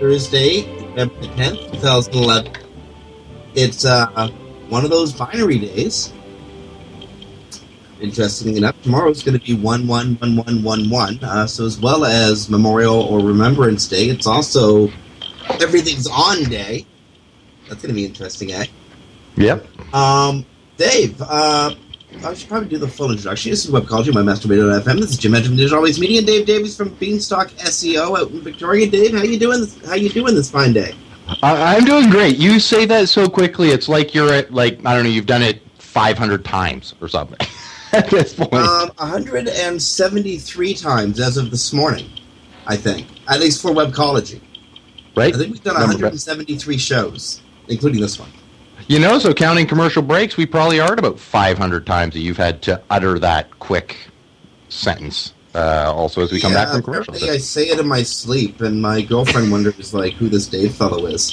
Thursday, November 10th, 2011. It's uh, one of those binary days. Interestingly enough, tomorrow is going to be 111111. Uh, so, as well as Memorial or Remembrance Day, it's also Everything's On Day. That's going to be interesting, eh? Yep. Um, Dave, uh, I should probably do the full introduction. This is Webcology, my FM. This is Jim Edge from Digital Always Media, and Dave Davies from Beanstalk SEO out in Victoria. Dave, how you doing? This, how you doing this fine day? I, I'm doing great. You say that so quickly. It's like you're at like I don't know. You've done it 500 times or something at this point. Um, 173 times as of this morning, I think. At least for Webcology. Right. I think we've done Number- 173 shows, including this one. You know, so counting commercial breaks, we probably are at about 500 times that you've had to utter that quick sentence. Uh, also, as we come yeah, back from apparently I say it in my sleep, and my girlfriend wonders like who this Dave fellow is.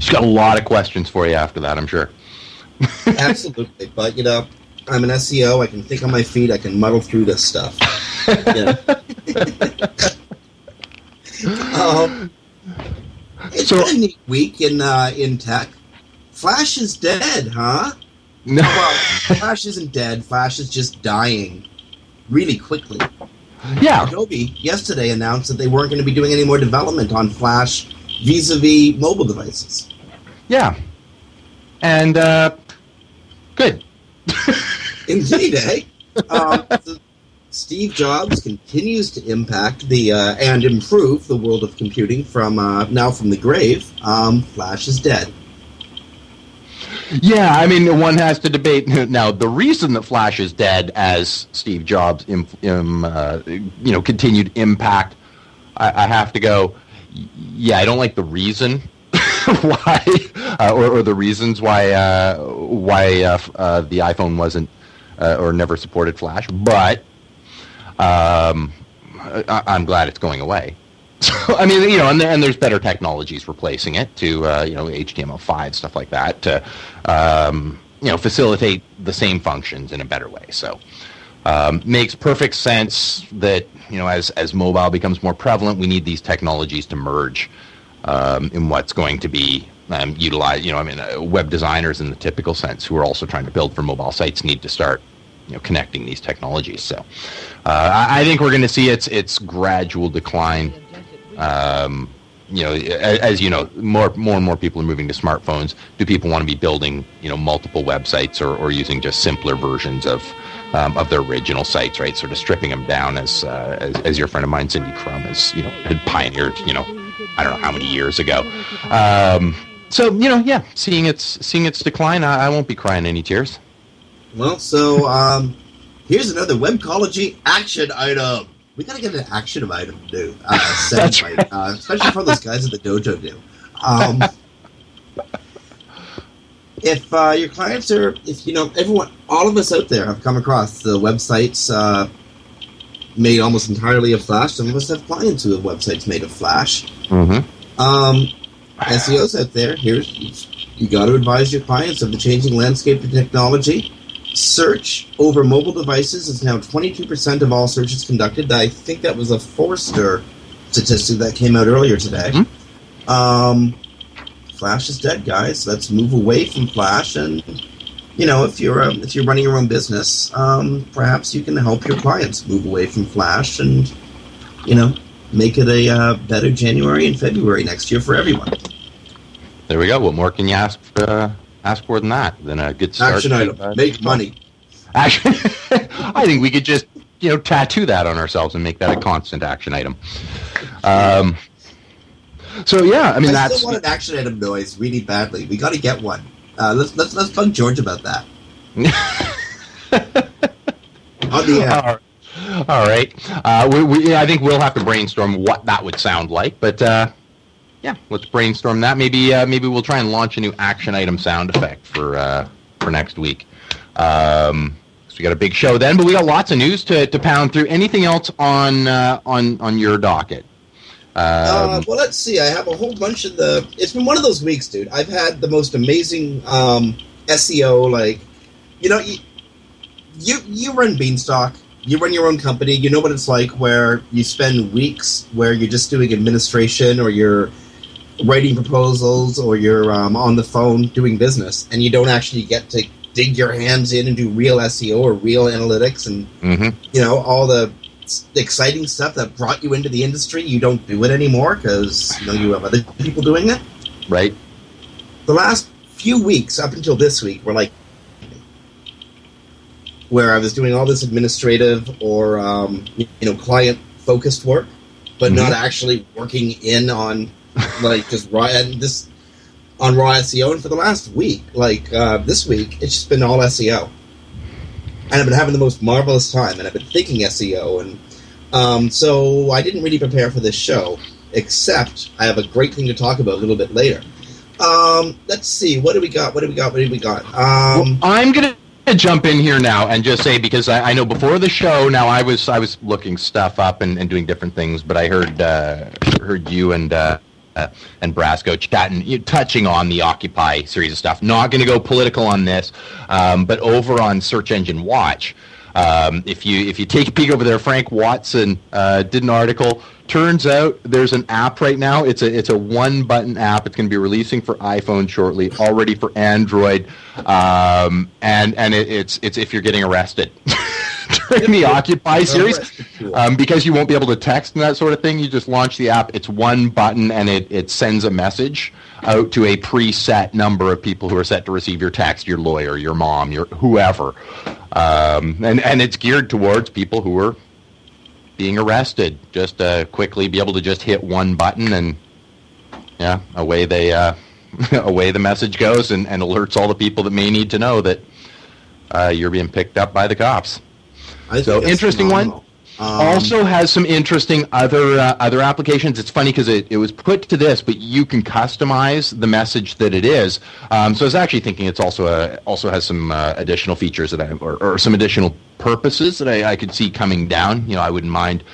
She's got a lot of questions for you after that, I'm sure. Absolutely, but you know, I'm an SEO. I can think on my feet. I can muddle through this stuff. Yeah. um, it's So- been a neat week in uh, in tech. Flash is dead, huh? No. Well, Flash isn't dead. Flash is just dying really quickly. yeah. Adobe yesterday announced that they weren't going to be doing any more development on Flash vis-a-vis mobile devices. Yeah. And, uh, good. Indeed, eh? Um, Steve Jobs continues to impact the uh, and improve the world of computing from uh, now from the grave. Um, Flash is dead. Yeah, I mean, one has to debate now. The reason that Flash is dead, as Steve Jobs, im, im, uh, you know, continued impact, I, I have to go. Yeah, I don't like the reason why, uh, or, or the reasons why uh, why uh, the iPhone wasn't or never supported Flash, but um, I, I'm glad it's going away. So I mean, you know, and, and there's better technologies replacing it to uh, you know HTML5 stuff like that to um, you know facilitate the same functions in a better way. So um, makes perfect sense that you know as as mobile becomes more prevalent, we need these technologies to merge um, in what's going to be um, utilized. You know, I mean, uh, web designers in the typical sense who are also trying to build for mobile sites need to start you know connecting these technologies. So uh, I, think we're going to see its its gradual decline. Um, you know, as, as you know, more more and more people are moving to smartphones. Do people want to be building you know multiple websites or, or using just simpler versions of um, of their original sites, right? Sort of stripping them down as, uh, as as your friend of mine, Cindy Krum, has you know had pioneered. You know, I don't know how many years ago. Um, so you know, yeah, seeing its seeing its decline, I, I won't be crying any tears. Well, so um, here's another Webcology action item. We gotta get an action item to do uh, soundbite, uh, especially from those guys at the dojo do. Um, if uh, your clients are, if you know, everyone, all of us out there have come across the websites uh, made almost entirely of Flash. Some of us have clients who have websites made of Flash. Mm-hmm. Um, SEOs out there, here's you got to advise your clients of the changing landscape of technology. Search over mobile devices is now 22% of all searches conducted. I think that was a Forrester statistic that came out earlier today. Um, Flash is dead, guys. Let's move away from Flash, and you know, if you're um, if you're running your own business, um, perhaps you can help your clients move away from Flash, and you know, make it a uh, better January and February next year for everyone. There we go. What more can you ask uh, ask for than that? Than a good start. Action item: uh, make money. Actually, I think we could just you know tattoo that on ourselves and make that a constant action item. Um, so yeah, I mean I that's still want an action item noise really badly. We got to get one. Uh, let's let's let's bug George about that. On the air. All right. All right. Uh, we, we, I think we'll have to brainstorm what that would sound like, but uh, yeah, let's brainstorm that. Maybe uh, maybe we'll try and launch a new action item sound effect for uh, for next week. Um, so we got a big show then, but we got lots of news to, to pound through. Anything else on uh, on on your docket? Uh, Um, well, let's see. I have a whole bunch of the. It's been one of those weeks, dude. I've had the most amazing um, SEO. Like, you know, you, you you run Beanstalk. You run your own company. You know what it's like, where you spend weeks where you're just doing administration, or you're writing proposals, or you're um, on the phone doing business, and you don't actually get to dig your hands in and do real SEO or real analytics and mhm. you know all the exciting stuff that brought you into the industry you don't do it anymore because you know you have other people doing it Right. the last few weeks up until this week were like where i was doing all this administrative or um, you know client focused work but not actually working in on like just raw and this on raw seo and for the last week like uh, this week it's just been all seo and I've been having the most marvelous time, and I've been thinking SEO, and um, so I didn't really prepare for this show, except I have a great thing to talk about a little bit later. Um, let's see, what do we got? What do we got? What do we got? Um, I'm gonna jump in here now and just say because I, I know before the show now I was I was looking stuff up and, and doing different things, but I heard uh, heard you and uh, and Brasco chatting, you, touching on the Occupy series of stuff. Not going to go political on this, um, but over on Search Engine Watch. Um, if you if you take a peek over there, Frank Watson uh, did an article. Turns out there's an app right now. It's a it's a one button app. It's going to be releasing for iPhone shortly, already for Android, um, and and it, it's it's if you're getting arrested during the Occupy series, um, because you won't be able to text and that sort of thing. You just launch the app. It's one button and it it sends a message out to a preset number of people who are set to receive your text, your lawyer, your mom, your whoever, um, and and it's geared towards people who are being arrested. Just uh, quickly be able to just hit one button and yeah, away they uh, away the message goes and, and alerts all the people that may need to know that uh, you're being picked up by the cops. I so interesting one. Um, also has some interesting other uh, other applications. It's funny because it, it was put to this, but you can customize the message that it is. Um, so I was actually thinking it's also a, also has some uh, additional features that I or, or some additional purposes that I, I could see coming down. You know, I wouldn't mind.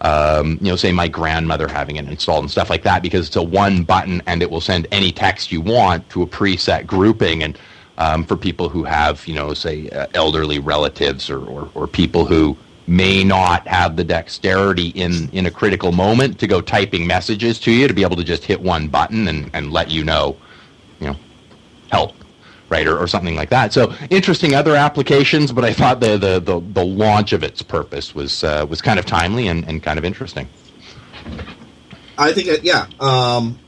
Um, you know, say my grandmother having it installed and stuff like that because it's a one button and it will send any text you want to a preset grouping and um, for people who have, you know, say uh, elderly relatives or, or, or people who may not have the dexterity in, in a critical moment to go typing messages to you to be able to just hit one button and, and let you know, you know, help, right, or, or something like that. So interesting other applications, but I thought the, the, the, the launch of its purpose was uh, was kind of timely and, and kind of interesting. I think, that, yeah. Um,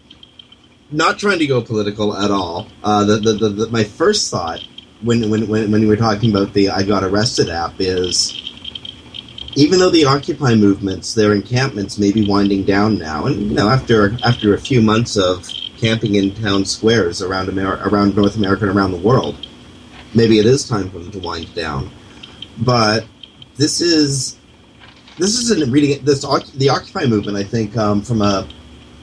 not trying to go political at all. Uh, the, the, the, the, my first thought when, when, when, when we were talking about the I Got Arrested app is even though the Occupy movements, their encampments may be winding down now, and you know after after a few months of camping in town squares around Amer- around North America and around the world, maybe it is time for them to wind down. But this is this isn't really this the Occupy movement. I think um, from a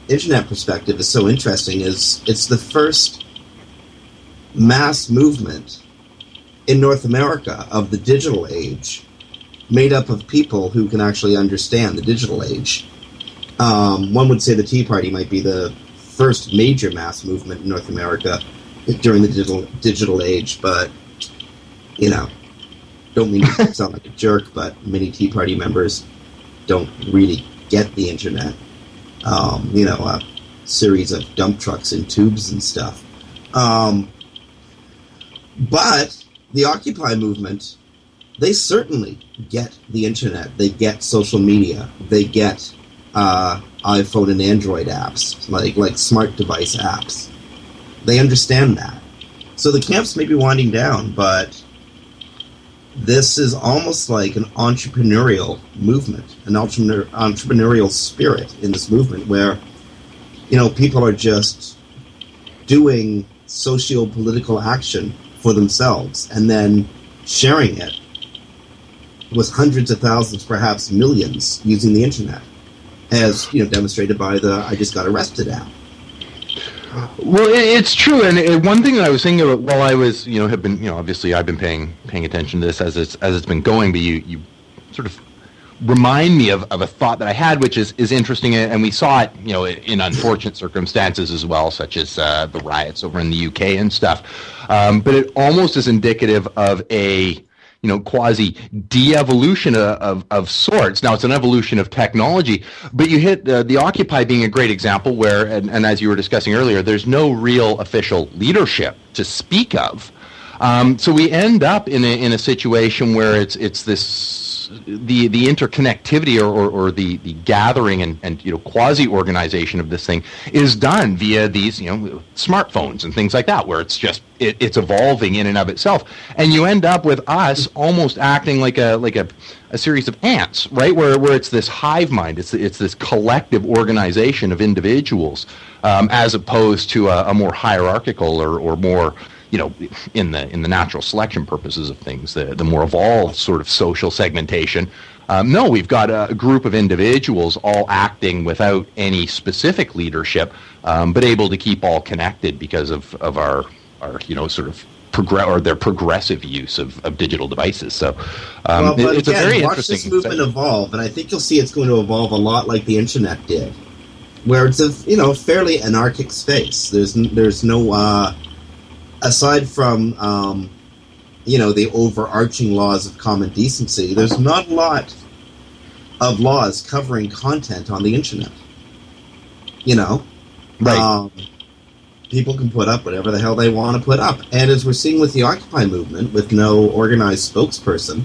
internet perspective is so interesting. Is it's the first mass movement in North America of the digital age, made up of people who can actually understand the digital age. Um, one would say the Tea Party might be the first major mass movement in North America during the digital digital age, but you know, don't mean to sound like a jerk, but many Tea Party members don't really get the internet. Um, you know, a series of dump trucks and tubes and stuff. Um, but the Occupy movement, they certainly get the internet. They get social media. They get uh, iPhone and Android apps, like like smart device apps. They understand that. So the camps may be winding down, but this is almost like an entrepreneurial movement, an entrepreneur, entrepreneurial spirit in this movement where, you know, people are just doing socio political action for themselves and then sharing it with hundreds of thousands, perhaps millions, using the internet, as you know, demonstrated by the "I just got arrested" app. Well, it's true, and one thing that I was thinking about while I was, you know, have been, you know, obviously I've been paying paying attention to this as it's as it's been going, but you you sort of remind me of, of a thought that I had, which is, is interesting, and we saw it, you know, in unfortunate circumstances as well, such as uh, the riots over in the UK and stuff. Um, but it almost is indicative of a you know, quasi de-evolution of, of, of, sorts. Now, it's an evolution of technology, but you hit uh, the Occupy being a great example where, and, and, as you were discussing earlier, there's no real official leadership to speak of. Um, so we end up in a, in a situation where it's, it's this the the interconnectivity or, or, or, the, the gathering and, and you know quasi organization of this thing is done via these you know smartphones and things like that where it's just it, it's evolving in and of itself. And you end up with us almost acting like a like a, a series of ants right? Where, where it's this hive mind. It's it's this collective organization of individuals um, as opposed to a, a more hierarchical or, or more you know, in the in the natural selection purposes of things, the the more evolved sort of social segmentation. Um, no, we've got a, group of individuals all acting without any specific leadership, um, but able to keep all connected because of, of our our you know sort of progress or their progressive use of, of digital devices. So um, well, it's again, a very watch interesting this movement thing. evolve, and I think you'll see it's going to evolve a lot like the internet did, where it's a you know fairly anarchic space. There's there's no uh, aside from um, you know the overarching laws of common decency, there's not a lot of laws covering content on the internet. You know, right? Um, people can put up whatever the hell they want to put up, and as we're seeing with the Occupy movement, with no organized spokesperson,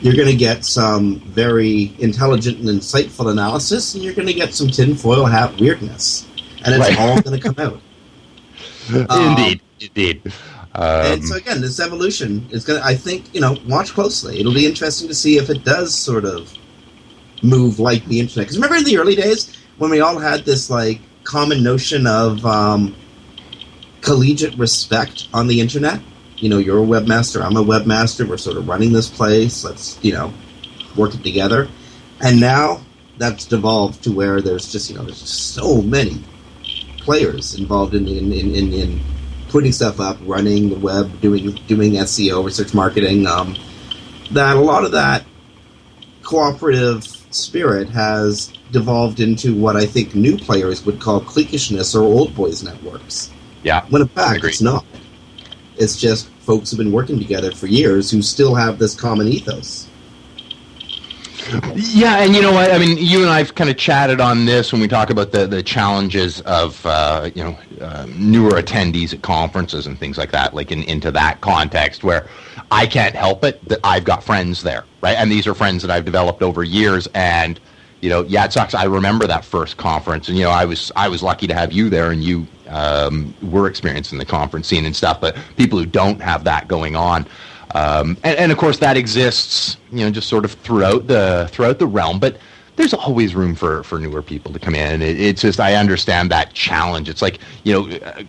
you're going to get some very intelligent and insightful analysis, and you're going to get some tinfoil hat weirdness, and it's right. all going to come out. Indeed, um, indeed. Um, and so again, this evolution is going to, I think, you know, watch closely. It'll be interesting to see if it does sort of move like the internet. Because remember in the early days when we all had this like common notion of um, collegiate respect on the internet? You know, you're a webmaster, I'm a webmaster, we're sort of running this place, let's, you know, work it together. And now that's devolved to where there's just, you know, there's just so many players involved in in, in, in, in putting stuff up, running the web, doing doing SEO, research marketing. Um, that a lot of that cooperative spirit has devolved into what I think new players would call cliquishness or old boys networks. Yeah, when in fact it's not. It's just folks who've been working together for years who still have this common ethos. Yeah, and you know what? I mean, you and I've kind of chatted on this when we talk about the, the challenges of uh, you know uh, newer attendees at conferences and things like that. Like in, into that context, where I can't help it that I've got friends there, right? And these are friends that I've developed over years, and you know, yeah, it sucks. I remember that first conference, and you know, I was I was lucky to have you there, and you um, were experiencing the conference scene and stuff. But people who don't have that going on. Um, and, and, of course that exists, you know, just sort of throughout the throughout the realm. But there's always room for, for newer people to come in. It, it's just I understand that challenge. It's like you know, uh,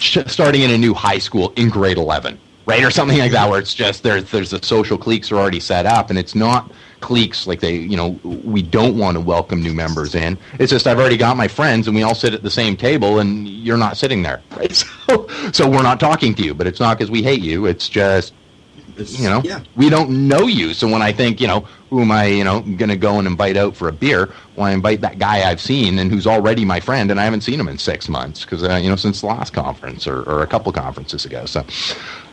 starting in a new high school in grade eleven, right, or something like that, where it's just there's there's the social cliques are already set up, and it's not cliques like they you know we don't want to welcome new members in it's just i've already got my friends and we all sit at the same table and you're not sitting there right so so we're not talking to you but it's not because we hate you it's just it's, you know, yeah. we don't know you. So when I think, you know, who am I, you know, going to go and invite out for a beer? Well, I invite that guy I've seen and who's already my friend, and I haven't seen him in six months because, uh, you know, since the last conference or, or a couple conferences ago. So,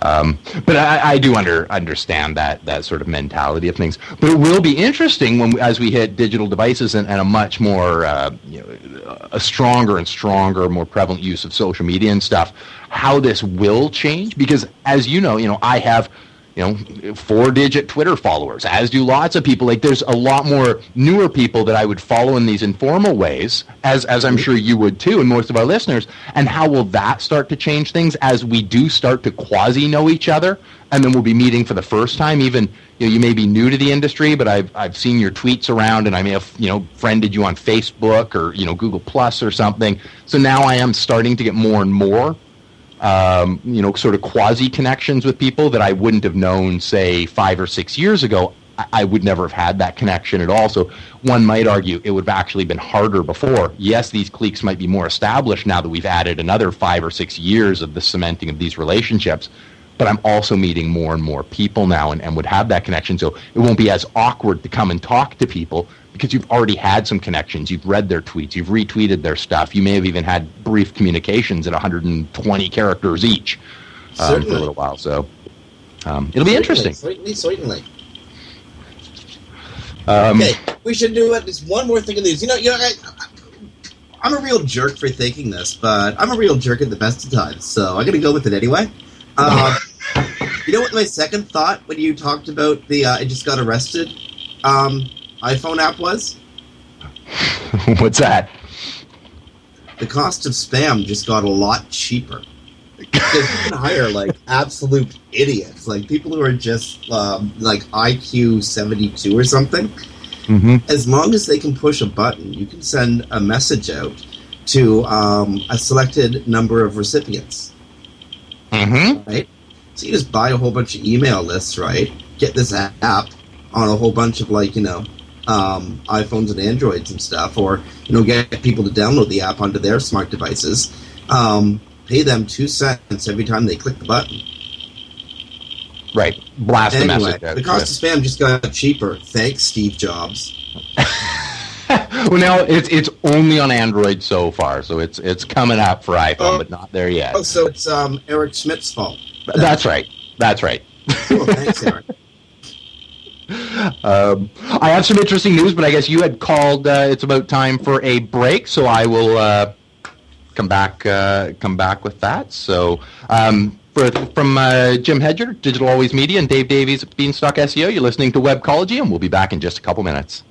um, but I, I, do under understand that that sort of mentality of things. But it will be interesting when as we hit digital devices and, and a much more, uh, you know, a stronger and stronger, more prevalent use of social media and stuff, how this will change. Because as you know, you know, I have you know, four digit Twitter followers, as do lots of people. Like there's a lot more newer people that I would follow in these informal ways, as, as I'm sure you would too, and most of our listeners. And how will that start to change things as we do start to quasi know each other? And then we'll be meeting for the first time. Even you, know, you may be new to the industry, but I've, I've seen your tweets around and I may have, you know, friended you on Facebook or, you know, Google Plus or something. So now I am starting to get more and more um, you know, sort of quasi connections with people that I wouldn't have known, say, five or six years ago. I, would never have had that connection at all. So one might argue it would have actually been harder before. Yes, these cliques might be more established now that we've added another five or six years of the cementing of these relationships. But I'm also meeting more and more people now and, and would have that connection. So it won't be as awkward to come and talk to people because you've already had some connections. You've read their tweets. You've retweeted their stuff. You may have even had brief communications at 120 characters each um, for a little while. So um, it'll be interesting. Certainly, certainly. Um, okay, we should do at least one more thing in these. You know, you know, I, I'm a real jerk for thinking this, but I'm a real jerk at the best of times, so I'm going to go with it anyway. Um, you know what my second thought when you talked about the uh, I just got arrested um, iPhone app was? What's that? The cost of spam just got a lot cheaper. Because you can hire like absolute idiots, like people who are just um, like IQ seventy two or something. Mm-hmm. As long as they can push a button, you can send a message out to um, a selected number of recipients. Mm-hmm. Right. So you just buy a whole bunch of email lists, right? Get this app on a whole bunch of like you know um, iPhones and Androids and stuff, or you know, get people to download the app onto their smart devices. Um, pay them two cents every time they click the button. Right, blast anyway, the message. Out. The cost of spam just got cheaper. Thanks, Steve Jobs. well, now it's it's only on Android so far, so it's it's coming out for iPhone, oh, but not there yet. Oh, so it's um, Eric Schmidt's fault. That's right. That's right. cool, thanks, Eric. Um, I have some interesting news, but I guess you had called. Uh, it's about time for a break, so I will uh, come back. Uh, come back with that. So. Um, for, from uh, Jim Hedger, Digital Always Media, and Dave Davies, Beanstalk SEO, you're listening to Webcology, and we'll be back in just a couple minutes.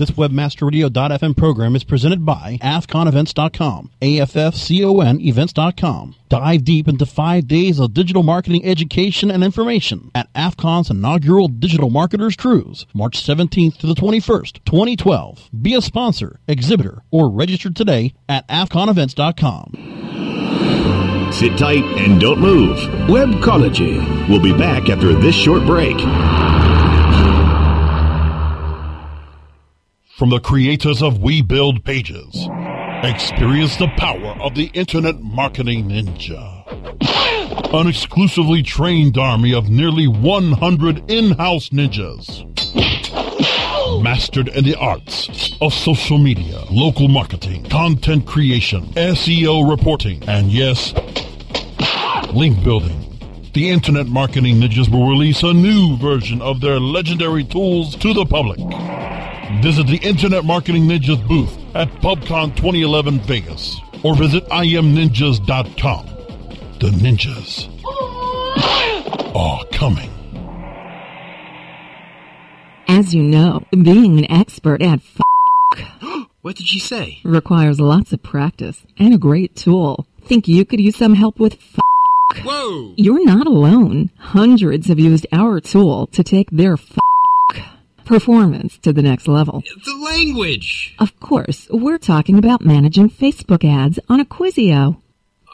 This webmasterradio.fm program is presented by AFFCONEvents.com, A-F-F-C-O-N events.com. Dive deep into five days of digital marketing education and information at AFFCON's inaugural Digital Marketers Cruise, March 17th to the 21st, 2012. Be a sponsor, exhibitor, or register today at AFFCONEvents.com. Sit tight and don't move. Webcology. We'll be back after this short break. From the creators of We Build Pages, experience the power of the Internet Marketing Ninja. An exclusively trained army of nearly 100 in-house ninjas. Mastered in the arts of social media, local marketing, content creation, SEO reporting, and yes, link building. The Internet Marketing Ninjas will release a new version of their legendary tools to the public. Visit the Internet Marketing Ninjas booth at PubCon 2011 Vegas or visit imninjas.com. The ninjas are coming. As you know, being an expert at f- What did she say? requires lots of practice and a great tool. Think you could use some help with f- Whoa! You're not alone. Hundreds have used our tool to take their f- performance to the next level. The language! Of course, we're talking about managing Facebook ads on Acquisio.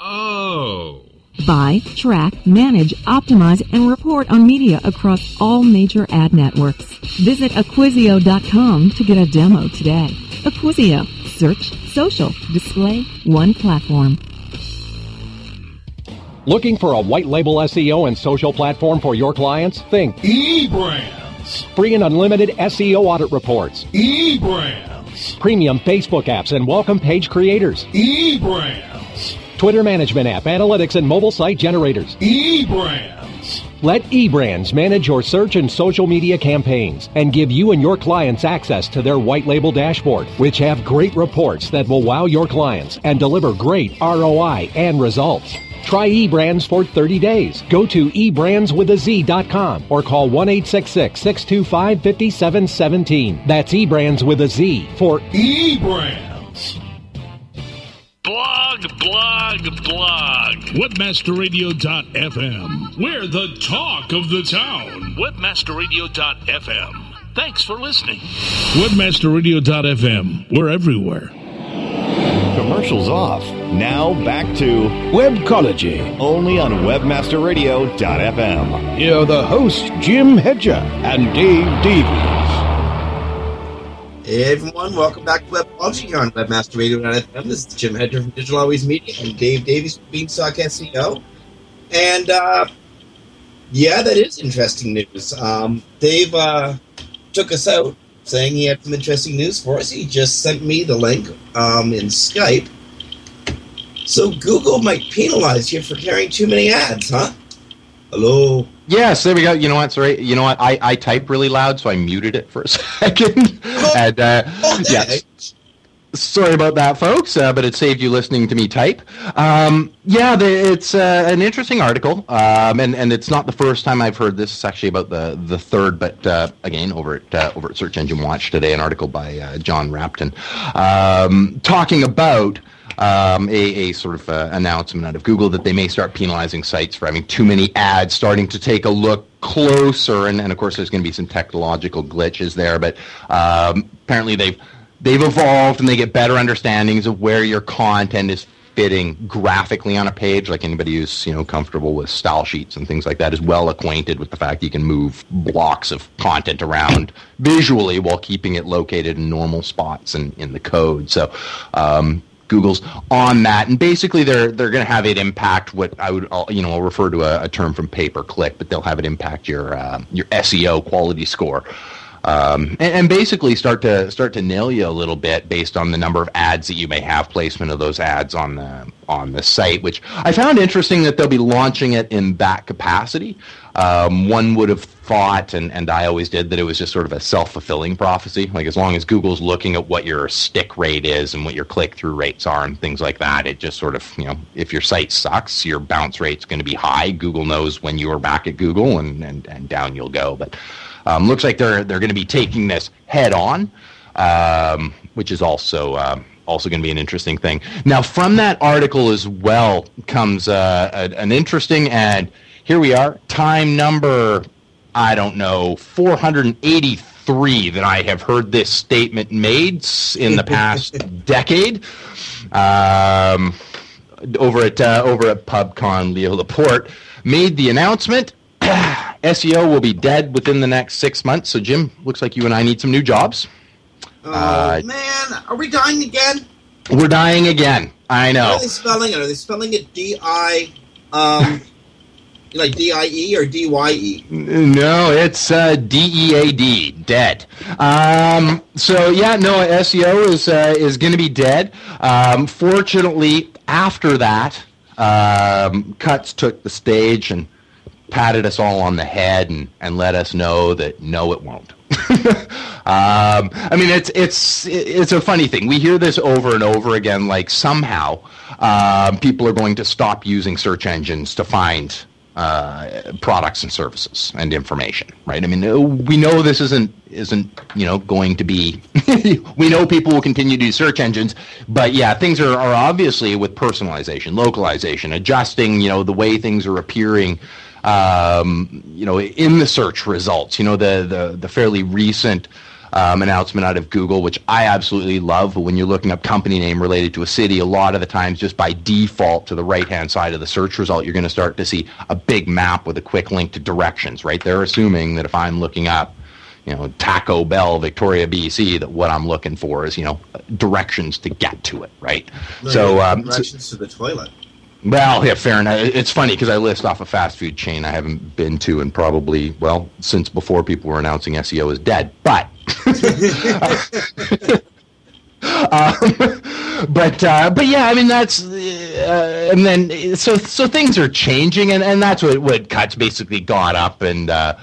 Oh. Buy, track, manage, optimize, and report on media across all major ad networks. Visit Acquisio.com to get a demo today. Acquisio. Search, social, display, one platform. Looking for a white label SEO and social platform for your clients? Think eBrand. Free and unlimited SEO audit reports. eBrandz. Premium Facebook apps and welcome page creators. eBrandz. Twitter management app, analytics, and mobile site generators. eBrandz. Let eBrandz manage your search and social media campaigns and give you and your clients access to their white label dashboard, which have great reports that will wow your clients and deliver great ROI and results. Try eBrandz for 30 days. Go to eBrandsWithAZ.com or call 1-866-625-5717. That's eBrandz with a Z for eBrandz. Blog, blog, blog. Webmasterradio.fm. We're the talk of the town. Webmasterradio.fm. Thanks for listening. Webmasterradio.fm. We're everywhere. Commercials off. Now back to Webcology. only on WebmasterRadio.fm. Here are the hosts, Jim Hedger and Dave Davies. Hey everyone, welcome back to Webcology here on WebmasterRadio.fm. This is Jim Hedger from Digital Always Media and Dave Davies from Beanstalk SEO. And uh, yeah, that is interesting news. Um, Dave uh, took us out saying he had some interesting news for us. He just sent me the link um, in Skype. So Google might penalize you for carrying too many ads, huh? Hello. Yes, there we go. You know what? Sorry. You know what? I, I type really loud, so I muted it for a second. and uh, yes, sorry about that, folks. Uh, but it saved you listening to me type. Um, yeah, the, it's uh, an interesting article, um, and and it's not the first time I've heard this. It's actually about the the third, but uh, again over at uh, over at Search Engine Watch today, an article by uh, John Rapton um, talking about um, a, a sort of uh, announcement out of Google that they may start penalizing sites for having too many ads, starting to take a look closer, and, and of course there's going to be some technological glitches there, but um, apparently they've they've evolved and they get better understandings of where your content is fitting graphically on a page. Like anybody who's you know comfortable with style sheets and things like that is well acquainted with the fact that you can move blocks of content around visually while keeping it located in normal spots and in the code. So. Um, Google's on that, and basically they're they're going to have it impact what I would you know I'll refer to a, a term from pay per click, but they'll have it impact your uh, your SEO quality score. Um, and, and, basically start to start to nail you a little bit based on the number of ads that you may have placement of those ads on the on the site, which I found interesting that they'll be launching it in that capacity. Um, one would have thought, and, and I always did, that it was just sort of a self fulfilling prophecy. Like as long as Google's looking at what your stick rate is and what your click through rates are and things like that, it just sort of you know if your site sucks, your bounce rate's going to be high. Google knows when you are back at Google, and and, and down you'll go, but. Um, looks like they're they're going to be taking this head on, um, which is also uh, also going to be an interesting thing. Now, from that article as well comes uh, a, an interesting ad. here we are, time number I don't know 483 that I have heard this statement made in the past decade. Um, over at uh, over at PubCon, Leo Laporte made the announcement SEO will be dead within the next six months. So, Jim, looks like you and I need some new jobs. Oh uh, man, are we dying again? We're dying again. I know. How are they spelling it? Are they spelling it D I, um, like D I E or D Y E? No, it's uh, D E A D, dead. Um, so yeah, no, SEO is uh, is going to be dead. Um, fortunately, after that, um, Cutts took the stage and patted us all on the head and, and let us know that no, it won't. um, I mean, it's it's it's a funny thing. We hear this over and over again. Like somehow um, people are going to stop using search engines to find uh, products and services and information, right? I mean, we know this isn't isn't you know going to be. we know people will continue to use search engines, but yeah, things are, are obviously with personalization, localization, adjusting, you know, the way things are appearing um, you know, in the search results. You know, the the, the fairly recent um, announcement out of Google, which I absolutely love. But when you're looking up company name related to a city, a lot of the times, just by default to the right hand side of the search result, you're going to start to see a big map with a quick link to directions. Right? They're assuming that if I'm looking up you know, Taco Bell, Victoria, BC, that what I'm looking for is, you know, directions to get to it, right? No, so, um, directions so, to the toilet. Well, yeah, fair enough. It's funny because I list off a fast food chain I haven't been to in probably, well, since before people were announcing SEO is dead. But, um, but, uh, but yeah, I mean that's, uh, and then so so things are changing, and, and that's what what Cutts basically got up and uh,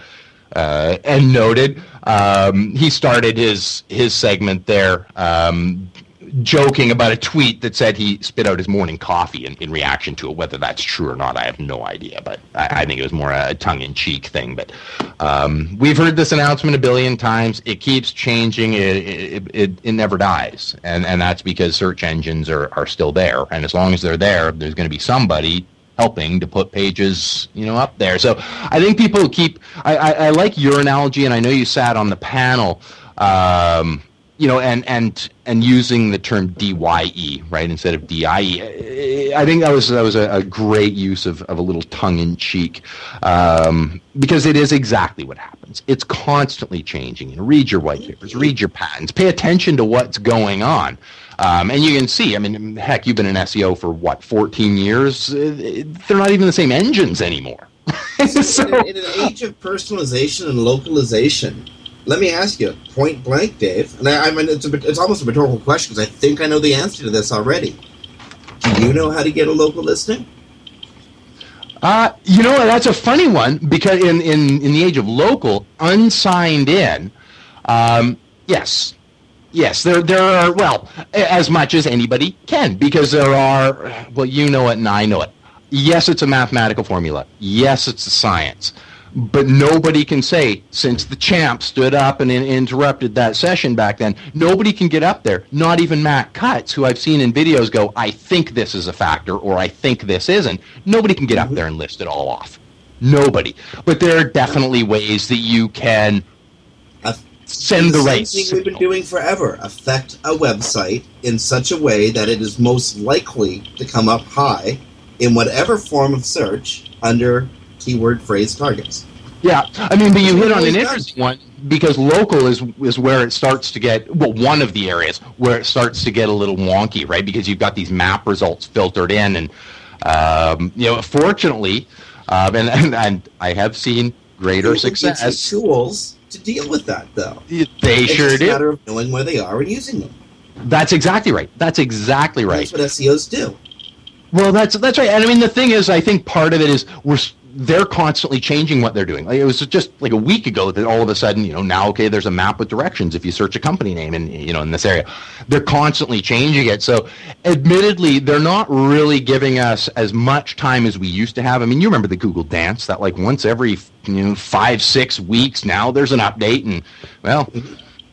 uh and noted. Um, he started his his segment there. Um, joking about a tweet that said he spit out his morning coffee in, in reaction to it. Whether that's true or not, I have no idea. But I, I think it was more a tongue-in-cheek thing. But um, we've heard this announcement a billion times. It keeps changing. It it, it, it never dies, and and that's because search engines are, are still there. And as long as they're there, there's going to be somebody helping to put pages, you know, up there. So I think people keep. I, I, I like your analogy, and I know you sat on the panel. Um, you know, and and and using the term DYE right instead of DIE. I think that was that was a, a great use of, of a little tongue in cheek um, because it is exactly what happens. It's constantly changing. You know, read your white papers, read your patents, pay attention to what's going on. Um, and you can see, I mean, heck, you've been in SEO for what, 14 years? They're not even the same engines anymore. so, in, in, an age of personalization and localization, let me ask you point blank, Dave, and I, I mean, it's, a, it's almost a rhetorical question because I think I know the answer to this already. Do you know how to get a local listing? Uh, you know, that's a funny one because in, in, in the age of local, unsigned in, um, yes, Yes, there there are well as much as anybody can because there are well you know it and I know it. Yes, it's a mathematical formula. Yes, it's a science. But nobody can say since the champ stood up and in, interrupted that session back then. Nobody can get up there. Not even Matt Cutts, who I've seen in videos go, "I think this is a factor" or "I think this isn't." Nobody can get up there and list it all off. Nobody. But there are definitely ways that you can send the, the right thing we've been doing forever. Affect a website in such a way that it is most likely to come up high in whatever form of search under keyword phrase targets. Yeah, I mean, but you hit on an interesting one because local is is where it starts to get well, one of the areas where it starts to get a little wonky, right? Because you've got these map results filtered in, and um, you know, fortunately, um, and, and and I have seen greater success. As tools to deal with that, though. They it's sure do. matter of knowing where they are and using them. That's exactly right. That's exactly right. That's what SEOs do. Well, that's that's right. And I mean, the thing is, I think part of it is we're they're constantly changing what they're doing. Like it was just like a week ago that all of a sudden, you know, now okay, there's a map with directions if you search a company name in you know in this area. They're constantly changing it. So, admittedly, they're not really giving us as much time as we used to have. I mean, you remember the Google Dance that like once every you know five six weeks now there's an update, and well,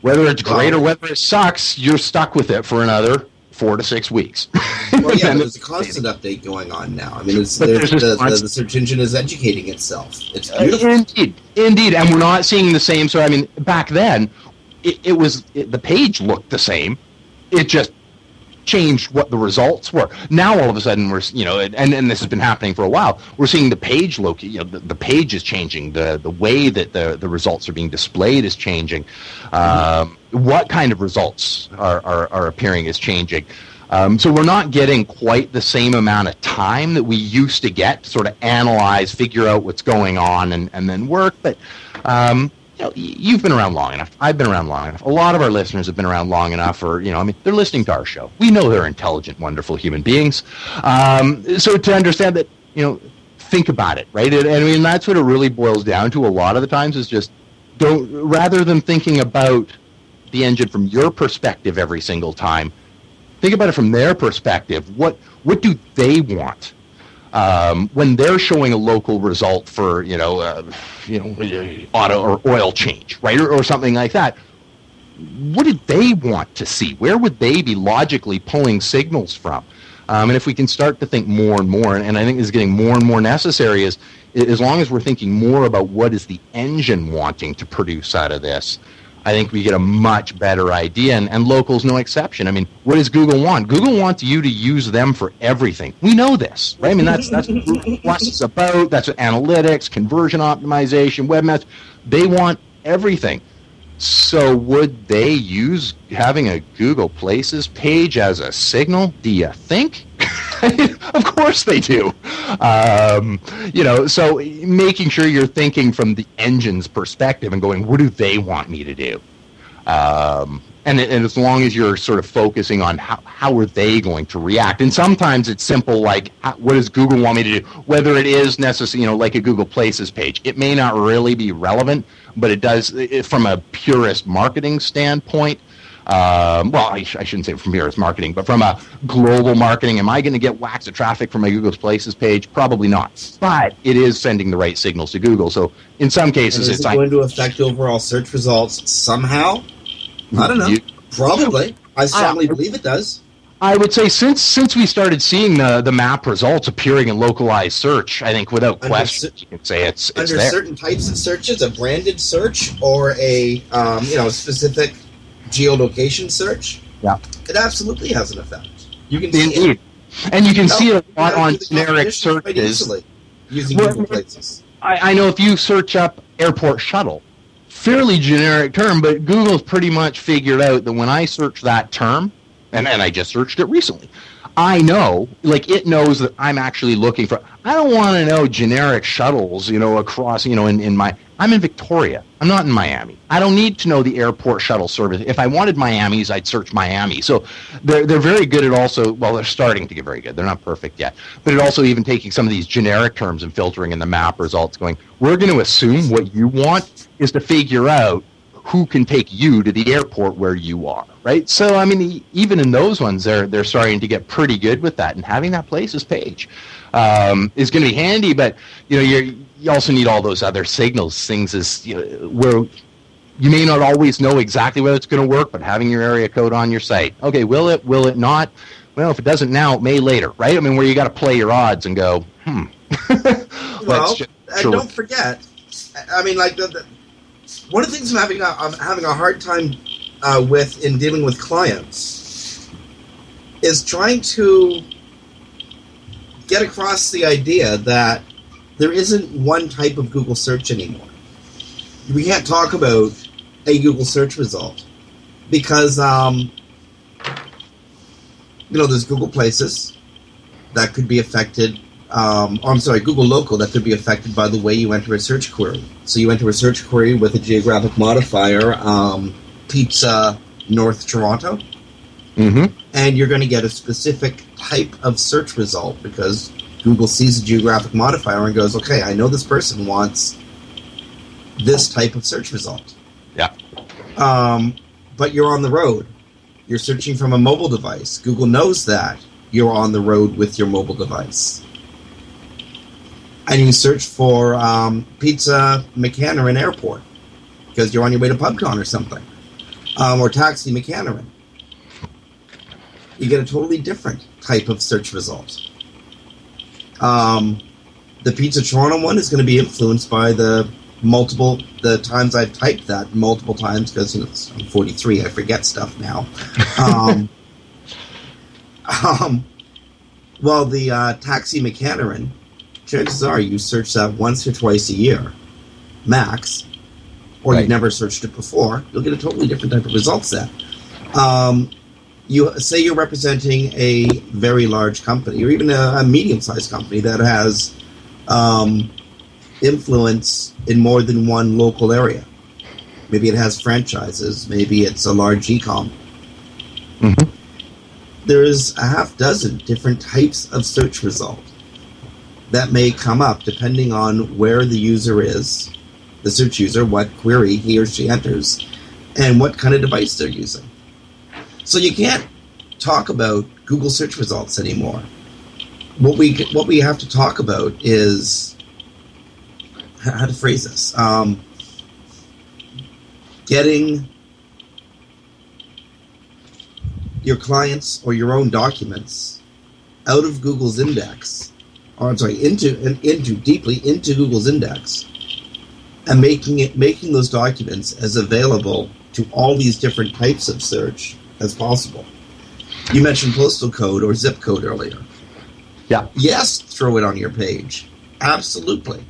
whether it's great or whether it sucks, you're stuck with it for another four to six weeks. well, yeah, there's a constant update going on now. I mean, it's, the, the, the, search engine is educating itself. It's uh, beautiful. indeed, indeed, and we're not seeing the same. So, I mean, back then, it, it was it, the page looked the same. It just changed what the results were. Now all of a sudden we're you know and and this has been happening for a while. We're seeing the page look you know the, the page is changing. The the way that the the results are being displayed is changing. Um, what kind of results are, are, are appearing is changing. Um, so we're not getting quite the same amount of time that we used to get to sort of analyze, figure out what's going on, and, and then work. But um, you know, you've been around long enough. I've been around long enough. A lot of our listeners have been around long enough, or you know, I mean, they're listening to our show. We know they're intelligent, wonderful human beings. Um, so to understand that, you know, think about it, right? And, I mean, that's what it really boils down to. A lot of the times is just don't rather than thinking about the engine from your perspective every single time. Think about it from their perspective. What what do they want um, when they're showing a local result for you know uh, you know auto or oil change, right, or, or something like that? What did they want to see? Where would they be logically pulling signals from? Um, and if we can start to think more and more, and, and I think this is getting more and more necessary, is as long as we're thinking more about what is the engine wanting to produce out of this, I think we get a much better idea, and, and local's no exception. I mean, what does Google want? Google wants you to use them for everything. We know this, right? I mean, that's that's what Google Plus is about. That's what analytics, conversion optimization, webmaster. They want everything. So would they use having a Google Places page as a signal? Do you think? of course they do. Um, you know, so making sure you're thinking from the engine's perspective and going, what do they want me to do? Um, and, and as long as you're sort of focusing on how, how are they going to react and sometimes it's simple like how, what does google want me to do whether it is necessary you know like a google places page it may not really be relevant but it does it, from a purist marketing standpoint um, well, I, sh- I, shouldn't say from here, it's marketing, but from a global marketing, am I going to get whacks of traffic from my Google's Places page? Probably not. But it is sending the right signals to Google. So in some cases, is it's it going to affect overall search results somehow. I don't know. You- Probably. I strongly believe it does. I would say since since we started seeing the the map results appearing in localized search, I think without Under question cer- you can say it's it's Under there. certain types of searches, a branded search or a um, you know specific geolocation search, yeah, it absolutely has an effect. You can see it. And you can No, see it a lot on generic searches. using Well, Places. I, I know if you search up airport shuttle, fairly generic term, but Google's pretty much figured out that when I search that term, and, and I just searched it recently, I know, like it knows that I'm actually looking for. I don't want to know generic shuttles, you know, across, you know, in, in my. I'm in Victoria. I'm not in Miami. I don't need to know the airport shuttle service. If I wanted Miami's, I'd search Miami. So they're they're very good at also. Well, they're starting to get very good. They're not perfect yet, but it also even taking some of these generic terms and filtering in the map results. Going, we're going to assume what you want is to figure out who can take you to the airport where you are, right? So I mean, even in those ones, they're they're starting to get pretty good with that, and having that places page um, is going to be handy. But you know, you you also need all those other signals, things is you know, where you may not always know exactly whether it's going to work, but having your area code on your site, okay, will it? Will it not? Well, if it doesn't now, it may later, right? I mean, where you got to play your odds and go, hmm. Well, just- and sure. don't forget, I- I mean, like the, the one of the things I'm having a, I'm having a hard time uh, with in dealing with clients is trying to get across the idea that there isn't one type of Google search anymore. We can't talk about a Google search result because, um, you know, there's Google Places that could be affected um, or I'm sorry, Google Local that could be affected by the way you enter a search query. So you enter a search query with a geographic modifier, um, pizza North Toronto, Mm-hmm. and you're going to get a specific type of search result because Google sees a geographic modifier and goes, okay, I know this person wants this type of search result. Yeah. Um, but you're on the road. You're searching from a mobile device. Google knows that you're on the road with your mobile device. And you search for um, Pizza McCarran Airport because you're on your way to PubCon or something, um, or Taxi McCarran. You get a totally different type of search result. Um, the Pizza Toronto one is going to be influenced by the multiple the times I've typed that multiple times because you know, I'm 43. I forget stuff now. Um, um, well, the uh, Taxi McCarran, chances are you search that once or twice a year, max, or Right. you've never searched it before. You'll get a totally different type of result set. Um, you say you're representing a very large company, or even a, a medium-sized company that has um, influence in more than one local area. Maybe it has franchises. Maybe it's a large e-com. Mhm. There's a half dozen different types of search result that may come up depending on where the user is, the search user, what query he or she enters, and what kind of device they're using. So you can't talk about Google search results anymore. What we what we have to talk about is how to phrase this. Um, getting your clients or your own documents out of Google's index, or I'm sorry, into into deeply into Google's index, and making it making those documents as available to all these different types of search as possible. You mentioned postal code or zip code earlier. Yeah. Yes, throw it on your page. Absolutely.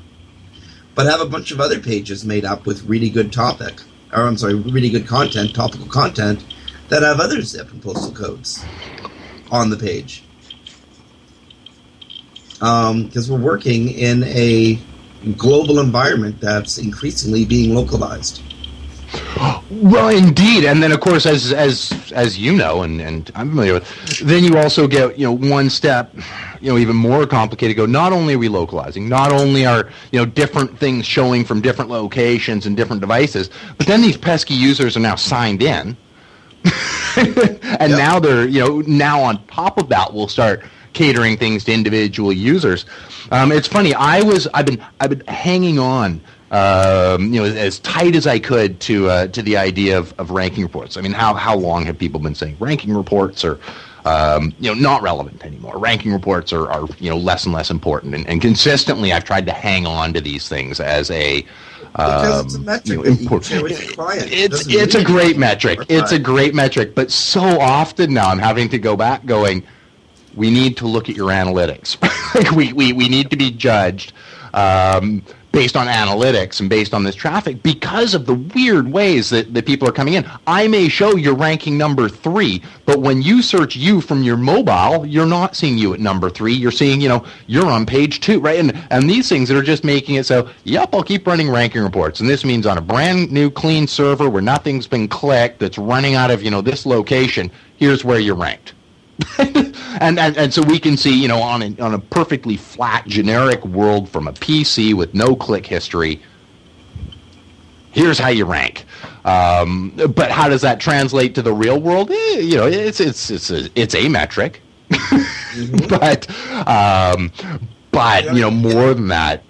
But have a bunch of other pages made up with really good topic, or I'm sorry, really good content, topical content, that have other zip and postal codes on the page. Um, because we're working in a global environment that's increasingly being localized. Well, indeed, and then of course, as as as you know, and and I'm familiar with, then you also get you know one step, you know, even more complicated. Go not only are we localizing, not only are you know different things showing from different locations and different devices, but then these pesky users are now signed in and now they're you know now on top of that we'll start catering things to individual users. Um, it's funny. I was I've been I've been hanging on. Um, you know, as tight as I could to uh, to the idea of, of ranking reports. I mean, how how long have people been saying ranking reports are um, you know not relevant anymore? Ranking reports are, are you know less and less important, and, and consistently I've tried to hang on to these things as a it's a um, you know, that you can import- share with your client. It it's it's a great metric. It's a great metric, but so often now I'm having to go back going, we need to look at your analytics. we, we, we need to be judged um, based on analytics and based on this traffic because of the weird ways that, that people are coming in. I may show you're ranking number three, but when you search you from your mobile, you're not seeing you at number three. You're seeing, you know, you're on page two, right? And, and these things that are just making it so, yep, I'll keep running ranking reports. And this means on a brand new clean server where nothing's been clicked that's running out of, you know, this location, here's where you're ranked and, and and so we can see, you know, on a, on a perfectly flat generic world from a PC with no click history. Here's how you rank. Um, but how does that translate to the real world? Eh, you know, it's it's it's a, it's a metric, but um, but you know more than that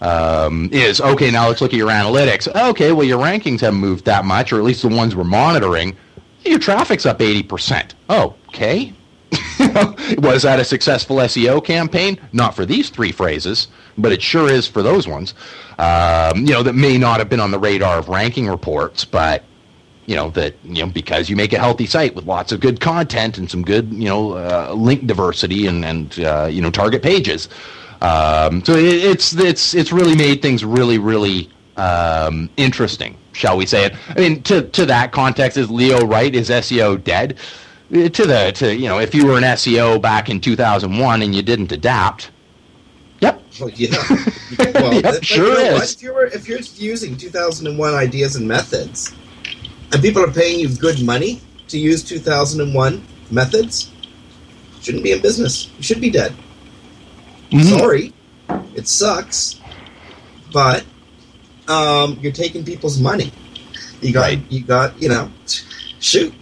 um, is okay. Now let's look at your analytics. Okay, well your rankings haven't moved that much, or at least the ones we're monitoring. Your traffic's up eighty percent. Oh, okay. Was that a successful SEO campaign? Not for these three phrases, but it sure is for those ones. Um, you know that may not have been on the radar of ranking reports, but you know that you know because you make a healthy site with lots of good content and some good you know uh, link diversity and and uh, you know target pages. Um, so it, it's it's it's really made things really really um, interesting, shall we say it? I mean, to to that context, is Leo right? Is SEO dead? To the to you know, if you were an SEO back in 2001 and you didn't adapt, yep, Well, yeah. Well, Yep, that- sure you know is. If you're if you're using 2001 ideas and methods, and people are paying you good money to use 2001 methods, you shouldn't be in business. You should be dead. Mm-hmm. Sorry, it sucks, but um, you're taking people's money. You got you got you know, shoot.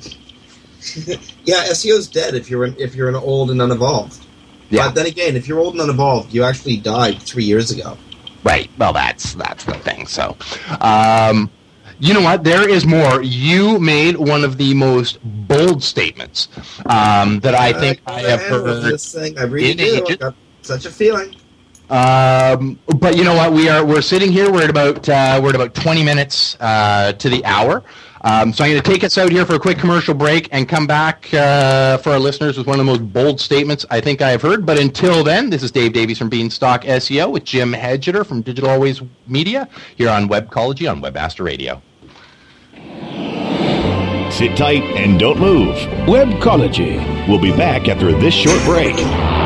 yeah, SEO's dead if you're an, if you're an old and unevolved. Yeah. But then again, if you're old and unevolved, you actually died three years ago. Right. Well, that's that's the thing. So, um, you know what? There is more. You made one of the most bold statements um, that I think I have heard. This thing, I really do. agent. Got such a feeling. Um, but you know what? We are we're sitting here. We're at about uh, we're at about twenty minutes uh, to the hour. Um, so I'm going to take us out here for a quick commercial break and come back uh, for our listeners with one of the most bold statements I think I have heard. But until then, this is Dave Davies from Beanstalk SEO with Jim Hedger from Digital Always Media here on Webcology on Webmaster Radio. Sit tight and don't move. Webcology. We'll be back after this short break.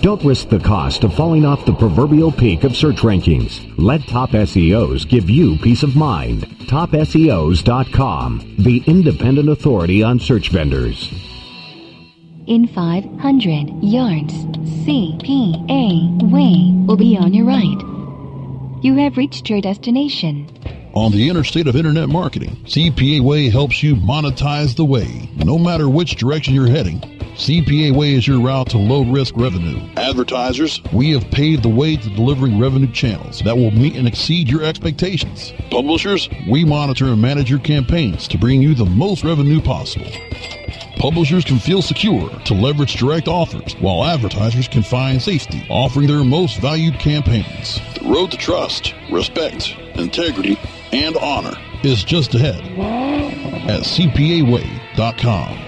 Don't risk the cost of falling off the proverbial peak of search rankings. Let Top SEOs give you peace of mind. TopSEOs.com, the independent authority on search vendors. In 500 yards, CPA Way will be on your right. You have reached your destination. On the interstate of internet marketing, CPA Way helps you monetize the way. No matter which direction you're heading, CPA Way is your route to low risk revenue. Advertisers, we have paved the way to delivering revenue channels that will meet and exceed your expectations. Publishers, we monitor and manage your campaigns to bring you the most revenue possible. Publishers can feel secure to leverage direct offers, while advertisers can find safety offering their most valued campaigns. The road to trust, respect, integrity, and honor is just ahead at cpaway.com.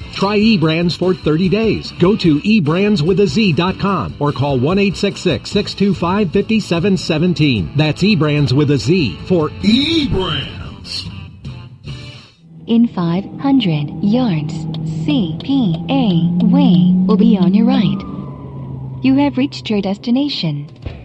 Try eBrandz for 30 days. Go to eBrandsWithAZ.com or call 1-866-625-5717. That's eBrandz with a Z for eBrandz. In 500 yards, CPA Way will be on your right. You have reached your destination.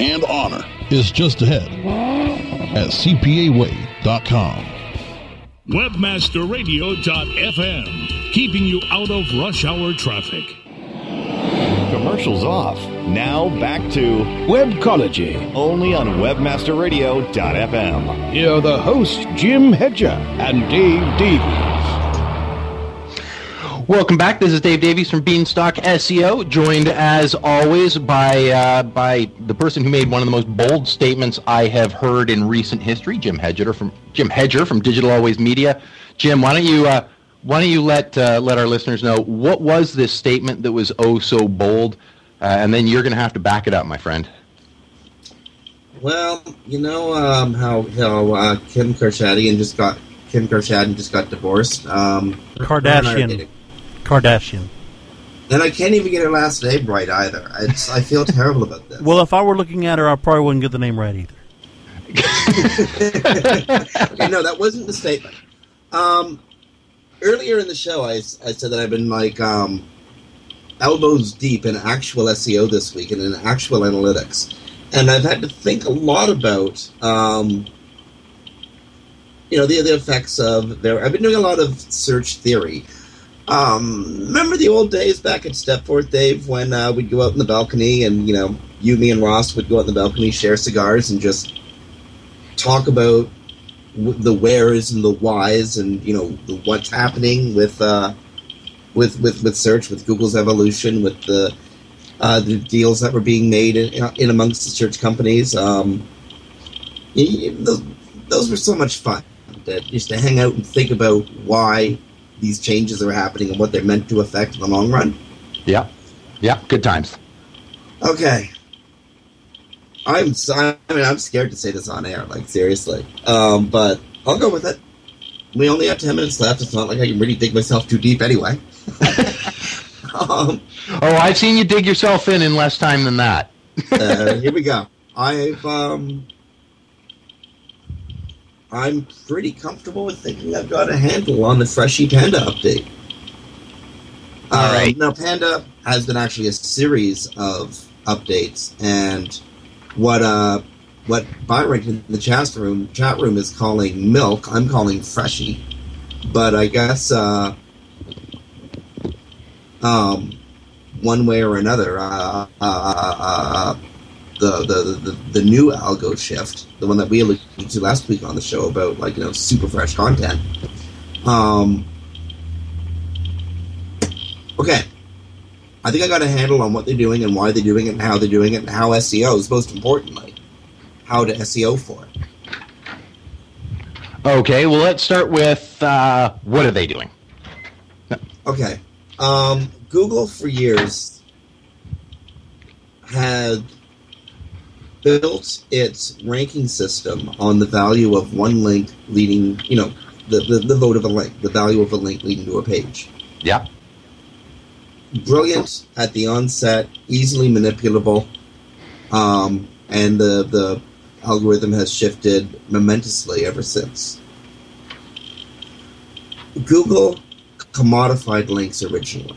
and honor is just ahead at cpaway.com. Webmasterradio.fm, keeping you out of rush hour traffic. Commercials off. Now back to Webcology, only on WebmasterRadio.fm. Here are the hosts, Jim Hedger and Dave Davies. Welcome back. This is Dave Davies from Beanstalk SEO, joined as always by uh, by the person who made one of the most bold statements I have heard in recent history, Jim Hedger from Jim Hedger from Digital Always Media. Jim, why don't you uh, why don't you let uh, let our listeners know what was this statement that was oh so bold, uh, and then you're going to have to back it up, my friend. Well, you know um, how how uh, Kim Kardashian just got Kim Kardashian just got divorced. Um, her and I are Kardashian. Kardashian. And I can't even get her last name right either. It's, I feel terrible about this. Well, if I were looking at her, I probably wouldn't get the name right either. okay, no, that wasn't the statement. Um, earlier in the show, I, I said that I've been like um, elbows deep in actual SEO this week and in actual analytics, and I've had to think a lot about um, you know the the effects of there. I've been doing a lot of search theory. Um, remember the old days back at Stepforth, Dave, when uh, we'd go out in the balcony and you know you, me, and Ross would go out in the balcony, share cigars, and just talk about the wheres and the whys and you know what's happening with uh, with with with search, with Google's evolution, with the uh, the deals that were being made in, in amongst the search companies. Um, those, those were so much fun. That just to hang out and think about why these changes are happening and what they're meant to affect in the long run. Yeah, yeah, good times. Okay. I'm I mean I'm scared to say this on air, like seriously. Um, but I'll go with it. We only have ten minutes left. It's not like I can really dig myself too deep anyway. um, Oh, I've seen you dig yourself in in less time than that. uh, here we go. I've um, I'm pretty comfortable with thinking I've got a handle on the Freshy Panda update. All right. Now, Panda has been actually a series of updates, and what uh, what Byron in the chat room chat room is calling milk, I'm calling Freshy. But I guess uh, um, one way or another, uh, uh, uh, uh, the, the, the the new algo shift, the one that we alluded to last week on the show about like you know super fresh content. Um, okay, I think I got a handle on what they're doing and why they're doing it and how they're doing it and how SEO is most importantly how to SEO for it. Okay, well, let's start with uh, what are they doing? Okay. Um, Google for years had built its ranking system on the value of one link leading, you know, the, the, the vote of a link, the value of a link leading to a page. Yeah. Brilliant at the onset, easily manipulable, um, and the, the algorithm has shifted momentously ever since. Google commodified links originally.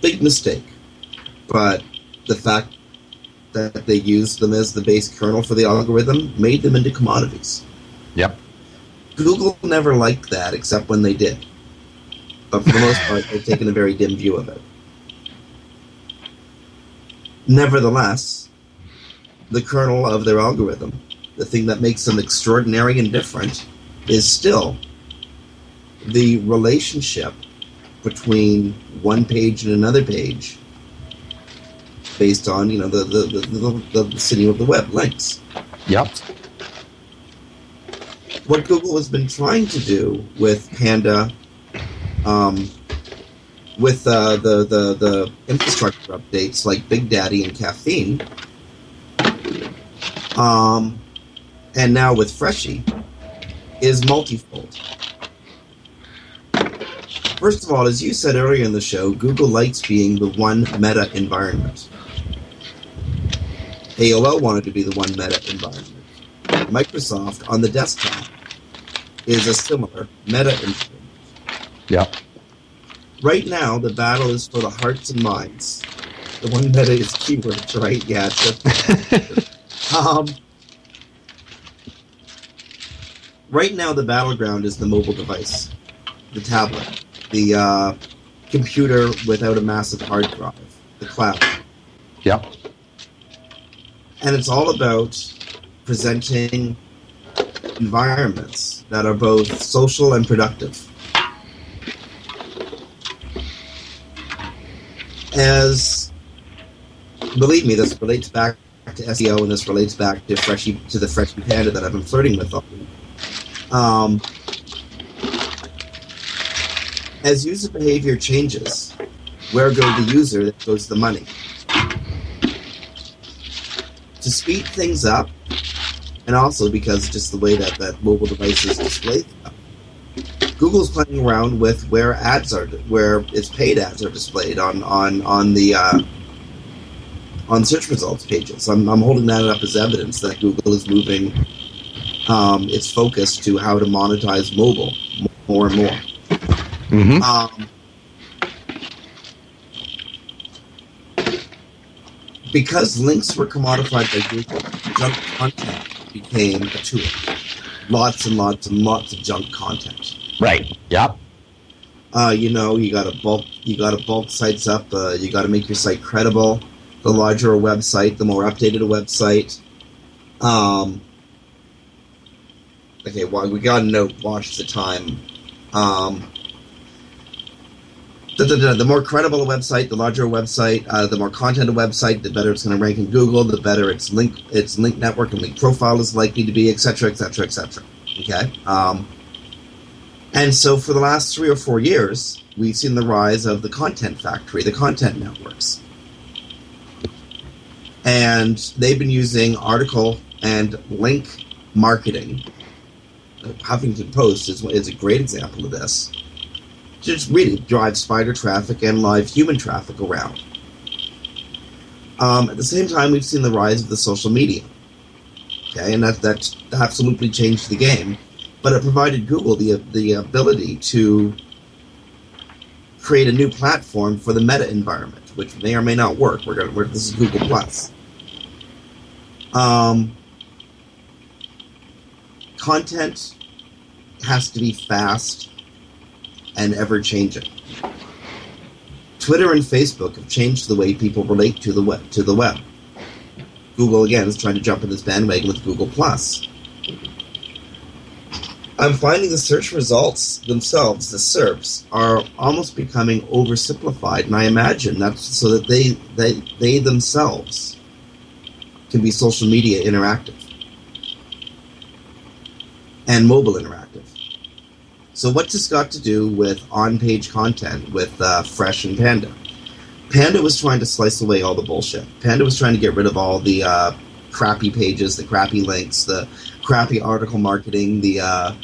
Big mistake. But the fact that they used them as the base kernel for the algorithm made them into commodities. Yep. Google never liked that except when they did. but for the most part, they've taken a very dim view of it. Nevertheless, the kernel of their algorithm, the thing that makes them extraordinary and different, is still the relationship between one page and another page based on you know the the, the, the, the city of the web links. Yep. What Google has been trying to do with Panda, um, with uh, the, the the infrastructure updates like Big Daddy and Caffeine, um, and now with Freshie, is multifold. First of all, as you said earlier in the show, Google likes being the one meta environment. AOL wanted to be the one meta environment. Microsoft on the desktop is a similar meta environment. Yep. Right now, the battle is for the hearts and minds. The one meta is keywords, right? Yeah. Um, right now, the battleground is the mobile device, the tablet, the uh, computer without a massive hard drive, the cloud. Yep. And it's all about presenting environments that are both social and productive. As believe me, this relates back to SEO and this relates back to Freshie to the Freshie Panda that I've been flirting with. all. Um, as user behavior changes, where goes the user? There goes the money. To speed things up, and also because just the way that, that mobile devices display stuff, Google's playing around with where ads are, where its paid ads are displayed on on on the uh, on search results pages. I'm, I'm holding that up as evidence that Google is moving um, its focus to how to monetize mobile more and more. Mm-hmm. Um, because links were commodified by Google, junk content became a tool. Lots and lots and lots of junk content. Right. Yep. Uh, you know, you got to bulk, you got to bulk sites up. Uh, you got to make your site credible. The larger a website, the more updated a website. Um, okay, well, we got a note. Watch the time. Um, the, the, the more credible a website, the larger a website, uh, the more content a website, the better it's going to rank in Google, the better its link its link network and link profile is likely to be, etc., etc., etc. Okay. Um, and so, for the last three or four years, we've seen the rise of the content factory, the content networks, and they've been using article and link marketing. The Huffington Post is, is a great example of this just really drive spider traffic and live human traffic around. Um, at the same time, we've seen the rise of the social media. Okay, and that that absolutely changed the game, but it provided Google the the ability to create a new platform for the meta environment, which may or may not work. We're going. We're, this is Google Plus. Um, content has to be fast and ever changing. Twitter and Facebook have changed the way people relate to the web. To the web. Google again is trying to jump in this bandwagon with Google Plus. I'm finding the search results themselves, the SERPs, are almost becoming oversimplified, and I imagine that's so that they they they themselves can be social media interactive and mobile interactive. So what's this got to do with on-page content with uh, Fresh and Panda? Panda was trying to slice away all the bullshit. Panda was trying to get rid of all the uh, crappy pages, the crappy links, the crappy article marketing, the uh,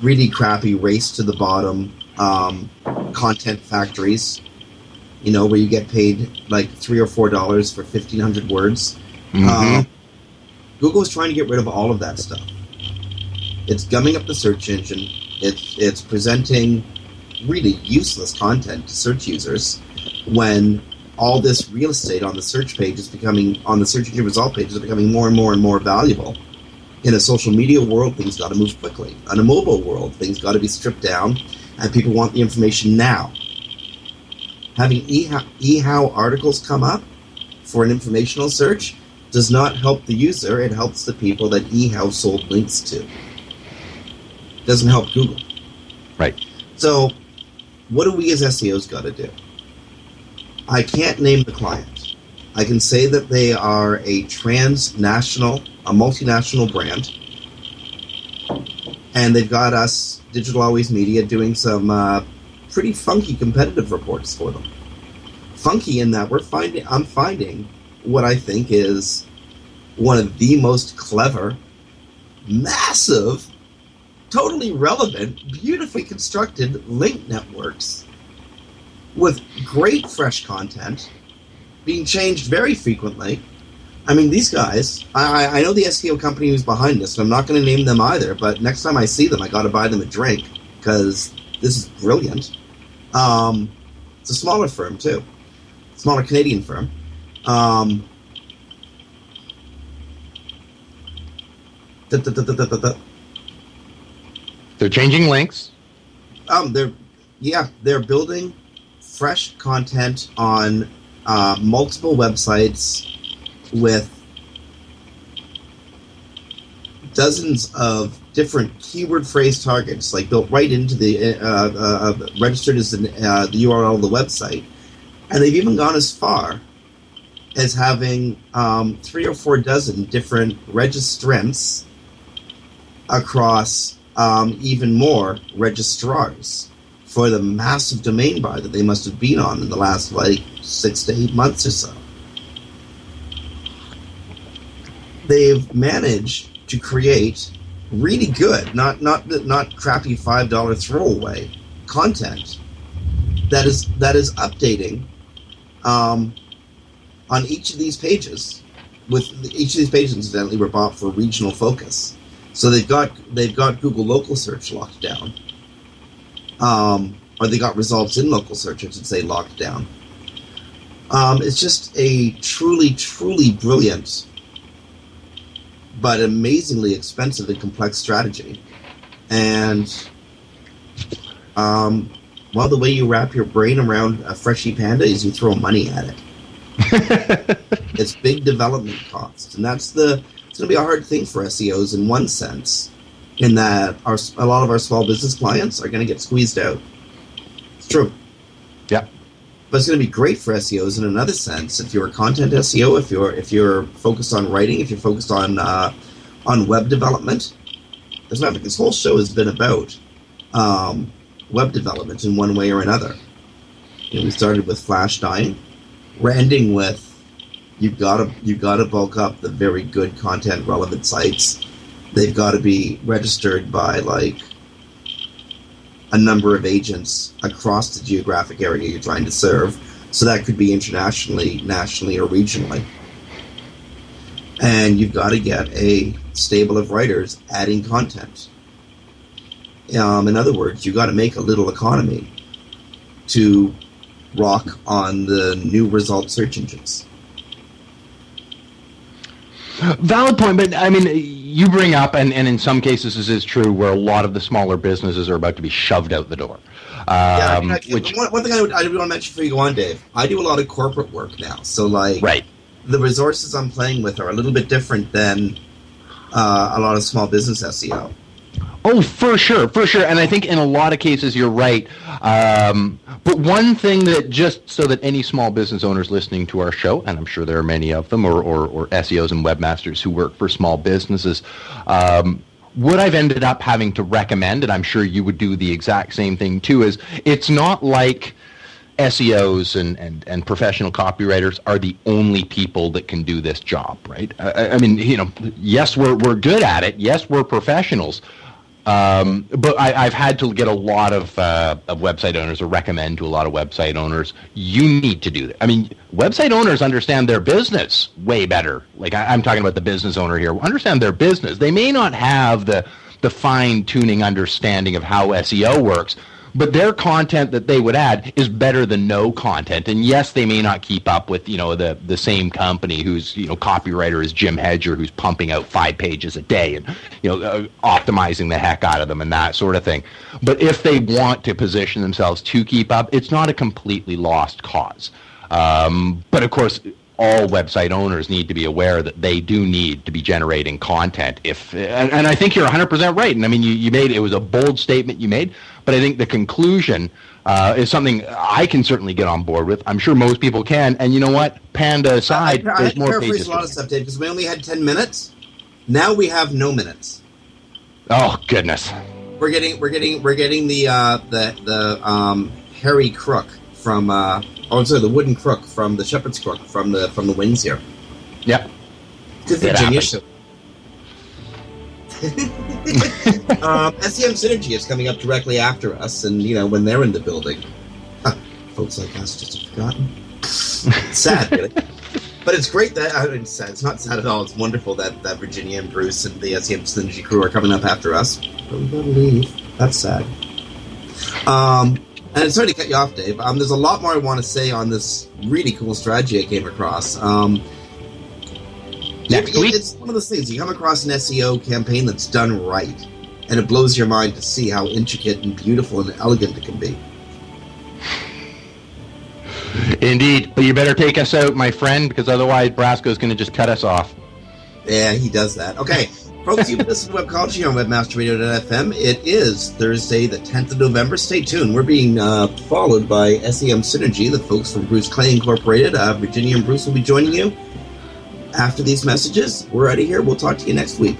really crappy race to the bottom um, content factories. You know, where you get paid like three or four dollars for fifteen hundred words. Mhm. Um, Google was trying to get rid of all of that stuff. It's gumming up the search engine. It's it's presenting really useless content to search users when all this real estate on the search page is becoming on the search engine result page is becoming more and more and more valuable. In a social media world, things got to move quickly. In a mobile world, things got to be stripped down, and people want the information now. Having eHow articles come up for an informational search does not help the user, it helps the people that eHow sold links to. Doesn't help Google. Right. So, what do we as SEOs got to do? I can't name the client. I can say that they are a transnational, a multinational brand, and they've got us, Digital Always Media, doing some uh, pretty funky competitive reports for them. Funky in that we're finding, I'm finding what I think is one of the most clever, massive, totally relevant, beautifully constructed link networks with great fresh content being changed very frequently. I mean, these guys, I, I know the SEO company who's behind this, and I'm not going to name them either, but next time I see them, I got to buy them a drink because this is brilliant. Um, it's a smaller firm, too, smaller Canadian firm. Um, da, da, da, They're changing links. Um, they're yeah, they're building fresh content on uh, multiple websites with dozens of different keyword phrase targets, like built right into the uh, uh, uh registered as the, uh, the URL of the website, and they've even gone as far as having um, three or four dozen different registrants across um, even more registrars for the massive domain buy that they must have been on in the last like six to eight months or so. They've managed to create really good, not not not crappy five dollar throwaway content that is that is updating um, on each of these pages. With each of these pages, incidentally, were bought for regional focus, so they've got they've got Google local search locked down, um, or they got results in local search, I should say, locked down. Um, it's just a truly, truly brilliant, but amazingly expensive and complex strategy, and um, well, the way you wrap your brain around a Freshie Panda is you throw money at it. it's big development costs, and that's the. Going to be a hard thing for SEOs in one sense, in that our a lot of our small business clients are going to get squeezed out. It's true. Yeah. But it's going to be great for SEOs in another sense. If you're a content SEO, if you're if you're focused on writing, if you're focused on uh, on web development, this, this whole show has been about um, web development in one way or another. You know, we started with Flash dying we're ending with you've got to you've got to bulk up the very good content relevant sites. They've got to be registered by like a number of agents across the geographic area you're trying to serve. So that could be internationally, nationally, or regionally. And you've got to get a stable of writers adding content. Um, in other words, you've got to make a little economy to rock on the new result search engines. Valid point, but I mean, you bring up, and, and in some cases this is true, where a lot of the smaller businesses are about to be shoved out the door. Um, yeah, I mean, I, which, one, one, thing I, would, I want to mention before you go on, Dave, I do a lot of corporate work now. So, like, right. the resources I'm playing with are a little bit different than uh, a lot of small business SEO. Oh, for sure, for sure. And I think in a lot of cases you're right. Um, but one thing that just so that any small business owners listening to our show, and I'm sure there are many of them, or, or, or SEOs and webmasters who work for small businesses, um, what I've ended up having to recommend, and I'm sure you would do the exact same thing too, is it's not like SEOs and, and, and professional copywriters are the only people that can do this job, right? I, I mean, you know, yes, we're, we're good at it. Yes, we're professionals. Um, but I, have had to get a lot of, uh, of website owners or recommend to a lot of website owners, you need to do that. I mean, website owners understand their business way better. Like I, am talking about the business owner here, understand their business. They may not have the, the fine tuning understanding of how SEO works, but their content that they would add is better than no content. And yes, they may not keep up with you know the the same company whose you know copywriter is Jim Hedger, who's pumping out five pages a day and you know uh, optimizing the heck out of them and that sort of thing. But if they want to position themselves to keep up, it's not a completely lost cause. Um, but of course, all website owners need to be aware that they do need to be generating content. If and, and I think you're 100% right. And I mean, you, you made it was a bold statement you made, but I think the conclusion uh, is something I can certainly get on board with. I'm sure most people can. And you know what? Panda aside, I, I, there's more pages. a lot of stuff, Dave, because we only had 10 minutes. Now we have no minutes. Oh goodness. We're getting we're getting we're getting the uh, the the um, hairy crook from uh, oh sorry the wooden crook from the shepherd's crook from the from the wings here. Yep. Good Virginia happens. um, SEM Synergy is coming up directly after us, and you know when they're in the building, Huh, folks like us just have forgotten. It's sad, really. But it's great that I mean, it's, sad. it's not sad at all. It's wonderful that, that Virginia and Bruce and the SEM Synergy crew are coming up after us. But we gotta leave. That's sad. Um, and sorry to cut you off, Dave. Um, there's a lot more I want to say on this really cool strategy I came across. Um, Next it- week. It's one of those things. You come across an SEO campaign that's done right, and it blows your mind to see how intricate and beautiful and elegant it can be. Indeed. But you better take us out, my friend, because otherwise Brasco's going to just cut us off. Yeah, he does that. Okay, folks, you've listening to Webcology on WebmasterRadio.fm. It is Thursday, the 10th of November. Stay tuned. We're being uh, followed by SEM Synergy, the folks from Bruce Clay Incorporated. Uh, Virginia and Bruce will be joining you. After these messages, we're out of here. We'll talk to you next week.